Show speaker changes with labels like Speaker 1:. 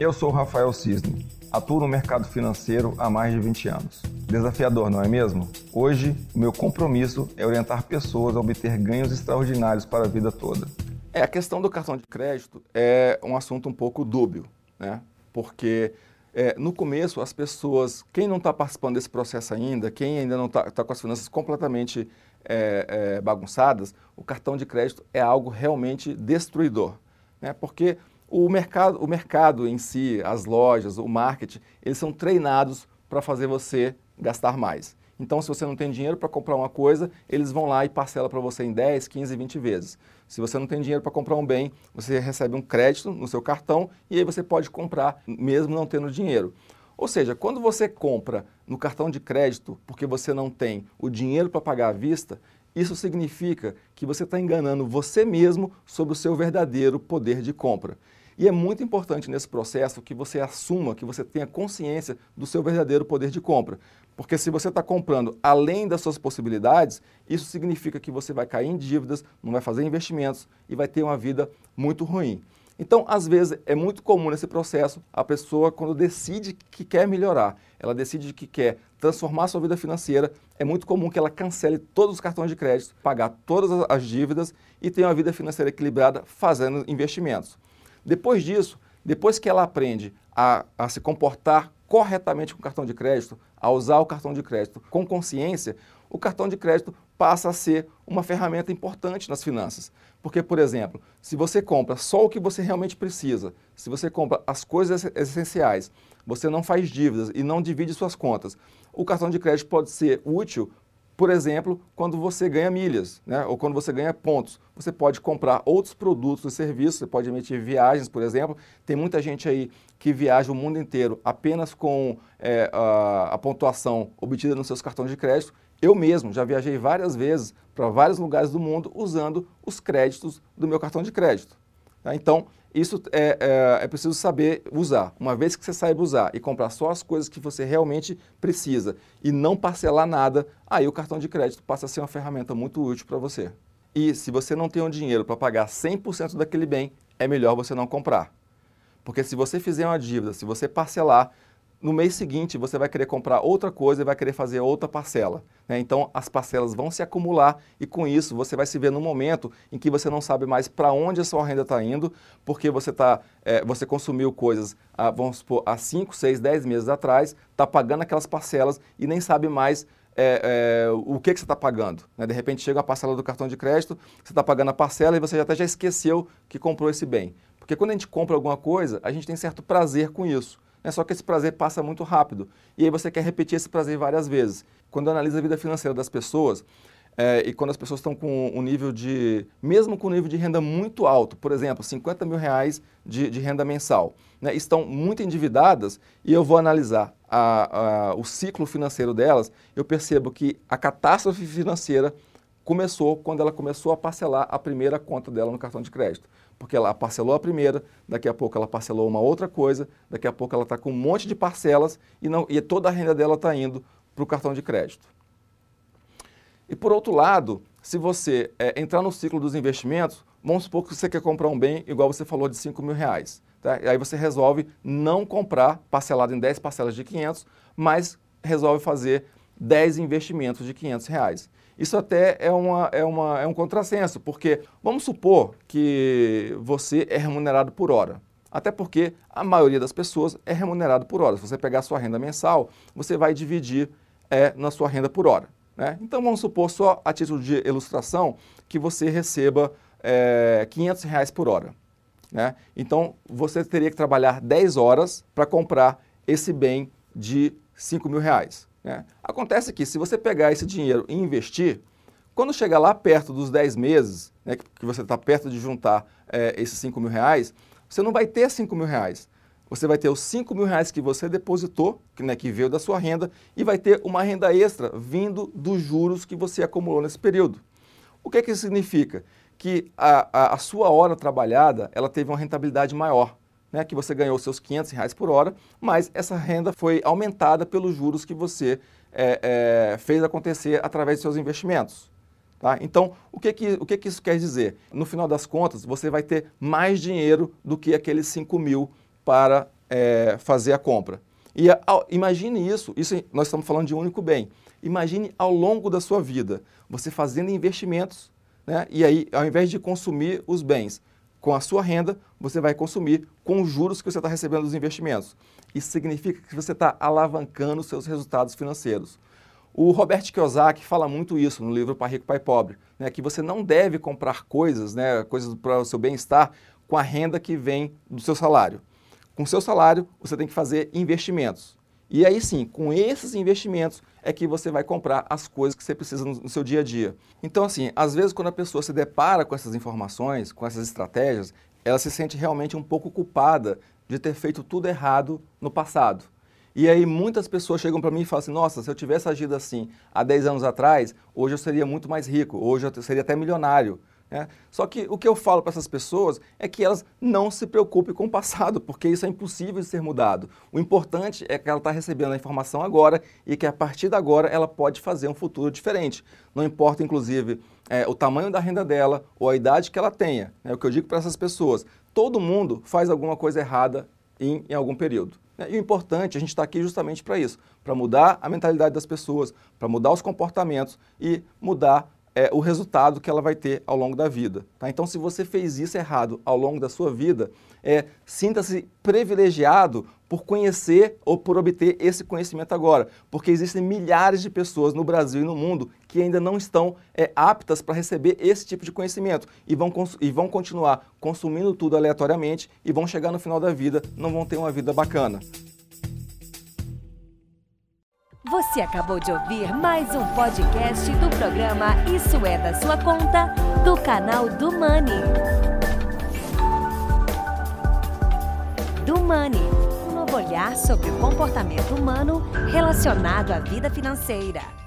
Speaker 1: Eu sou Rafael Cisne. Atuo no mercado financeiro há mais de 20 anos. Desafiador, não é mesmo? Hoje, o meu compromisso é orientar pessoas a obter ganhos extraordinários para a vida toda.
Speaker 2: É, a questão do cartão de crédito é um assunto um pouco dúbio, né? Porque é, no começo as pessoas, quem não está participando desse processo ainda, quem ainda não está tá com as finanças completamente é, é, bagunçadas, o cartão de crédito é algo realmente destruidor, né? Porque o mercado, o mercado em si, as lojas, o marketing, eles são treinados para fazer você gastar mais. Então, se você não tem dinheiro para comprar uma coisa, eles vão lá e parcela para você em 10, 15, 20 vezes. Se você não tem dinheiro para comprar um bem, você recebe um crédito no seu cartão e aí você pode comprar mesmo não tendo dinheiro. Ou seja, quando você compra no cartão de crédito porque você não tem o dinheiro para pagar à vista, isso significa que você está enganando você mesmo sobre o seu verdadeiro poder de compra. E é muito importante nesse processo que você assuma, que você tenha consciência do seu verdadeiro poder de compra. Porque se você está comprando além das suas possibilidades, isso significa que você vai cair em dívidas, não vai fazer investimentos e vai ter uma vida muito ruim. Então, às vezes, é muito comum nesse processo a pessoa, quando decide que quer melhorar, ela decide que quer transformar sua vida financeira, é muito comum que ela cancele todos os cartões de crédito, pagar todas as dívidas e tenha uma vida financeira equilibrada fazendo investimentos. Depois disso, depois que ela aprende a, a se comportar corretamente com o cartão de crédito, a usar o cartão de crédito com consciência, o cartão de crédito passa a ser uma ferramenta importante nas finanças. Porque, por exemplo, se você compra só o que você realmente precisa, se você compra as coisas essenciais, você não faz dívidas e não divide suas contas, o cartão de crédito pode ser útil por exemplo, quando você ganha milhas, né? ou quando você ganha pontos, você pode comprar outros produtos e serviços, você pode emitir viagens, por exemplo. Tem muita gente aí que viaja o mundo inteiro apenas com é, a, a pontuação obtida nos seus cartões de crédito. Eu mesmo já viajei várias vezes para vários lugares do mundo usando os créditos do meu cartão de crédito. Tá? Então, isso é, é, é, preciso saber usar. Uma vez que você saiba usar e comprar só as coisas que você realmente precisa e não parcelar nada, aí o cartão de crédito passa a ser uma ferramenta muito útil para você. E se você não tem o dinheiro para pagar 100% daquele bem, é melhor você não comprar. Porque se você fizer uma dívida, se você parcelar, no mês seguinte você vai querer comprar outra coisa e vai querer fazer outra parcela. Né? Então as parcelas vão se acumular e com isso você vai se ver no momento em que você não sabe mais para onde a sua renda está indo, porque você, tá, é, você consumiu coisas, há, vamos supor, há 5, 6, 10 meses atrás, está pagando aquelas parcelas e nem sabe mais é, é, o que, que você está pagando. Né? De repente chega a parcela do cartão de crédito, você está pagando a parcela e você até já esqueceu que comprou esse bem. Porque quando a gente compra alguma coisa, a gente tem certo prazer com isso. Né? Só que esse prazer passa muito rápido. E aí você quer repetir esse prazer várias vezes. Quando analisa a vida financeira das pessoas, é, e quando as pessoas estão com um nível de, mesmo com um nível de renda muito alto, por exemplo, 50 mil reais de, de renda mensal, né, estão muito endividadas e eu vou analisar a, a, o ciclo financeiro delas, eu percebo que a catástrofe financeira começou quando ela começou a parcelar a primeira conta dela no cartão de crédito porque ela parcelou a primeira, daqui a pouco ela parcelou uma outra coisa, daqui a pouco ela está com um monte de parcelas e, não, e toda a renda dela está indo para o cartão de crédito. E por outro lado, se você é, entrar no ciclo dos investimentos, vamos supor que você quer comprar um bem, igual você falou, de 5 mil reais. Tá? E aí você resolve não comprar parcelado em 10 parcelas de 500, mas resolve fazer 10 investimentos de 500 reais. Isso até é, uma, é, uma, é um contrassenso, porque vamos supor que você é remunerado por hora. Até porque a maioria das pessoas é remunerado por hora. Se você pegar a sua renda mensal, você vai dividir é, na sua renda por hora. Né? Então vamos supor, só a título de ilustração, que você receba é, 500 reais por hora. Né? Então você teria que trabalhar 10 horas para comprar esse bem de 5 mil reais. Né? Acontece que se você pegar esse dinheiro e investir, quando chegar lá perto dos 10 meses, né, que você está perto de juntar é, esses 5 mil reais, você não vai ter 5 mil reais. Você vai ter os 5 mil reais que você depositou, que, né, que veio da sua renda, e vai ter uma renda extra vindo dos juros que você acumulou nesse período. O que, que isso significa? Que a, a, a sua hora trabalhada ela teve uma rentabilidade maior né, que você ganhou seus 500 reais por hora, mas essa renda foi aumentada pelos juros que você é, é, fez acontecer através de seus investimentos. Tá? Então, o, que, que, o que, que isso quer dizer? No final das contas, você vai ter mais dinheiro do que aqueles 5 mil para é, fazer a compra. E imagine isso, isso nós estamos falando de um único bem. Imagine ao longo da sua vida, você fazendo investimentos, né? e aí, ao invés de consumir os bens com a sua renda, você vai consumir com os juros que você está recebendo dos investimentos. Isso significa que você está alavancando seus resultados financeiros. O Robert Kiyosaki fala muito isso no livro Pai Rico, Pai Pobre, né, que você não deve comprar coisas, né, coisas para o seu bem-estar, com a renda que vem do seu salário. Com o seu salário, você tem que fazer investimentos. E aí sim, com esses investimentos é que você vai comprar as coisas que você precisa no, seu dia a dia. Então, assim, às vezes quando a pessoa se depara com essas informações, com essas estratégias, ela se sente realmente um pouco culpada de ter feito tudo errado no passado. E aí muitas pessoas chegam para mim e falam assim, nossa, se eu tivesse agido assim há 10 anos atrás, hoje eu seria muito mais rico, hoje eu seria até milionário. Né? Só que o que eu falo para essas pessoas é que elas não se preocupem com o passado, porque isso é impossível de ser mudado. O importante é que ela está recebendo a informação agora e que a partir de agora ela pode fazer um futuro diferente. Não importa, inclusive, é, o tamanho da renda dela ou a idade que ela tenha. É o que eu digo para essas pessoas. Todo mundo faz alguma coisa errada em, em algum período. E o importante, a gente está aqui justamente para isso, para mudar a mentalidade das pessoas, para mudar os comportamentos e mudar é, o resultado que ela vai ter ao longo da vida. Tá? Então, se você fez isso errado ao longo da sua vida, é, sinta-se privilegiado por conhecer ou por obter esse conhecimento agora, porque existem milhares de pessoas no Brasil e no mundo que ainda não estão é, aptas para receber esse tipo de conhecimento e vão, e vão continuar consumindo tudo aleatoriamente e vão chegar no final da vida, não vão ter uma vida bacana.
Speaker 3: Você acabou de ouvir mais um podcast do programa Isso é da Sua Conta, do canal do Money. Do Money, um novo olhar sobre o comportamento humano relacionado à vida financeira.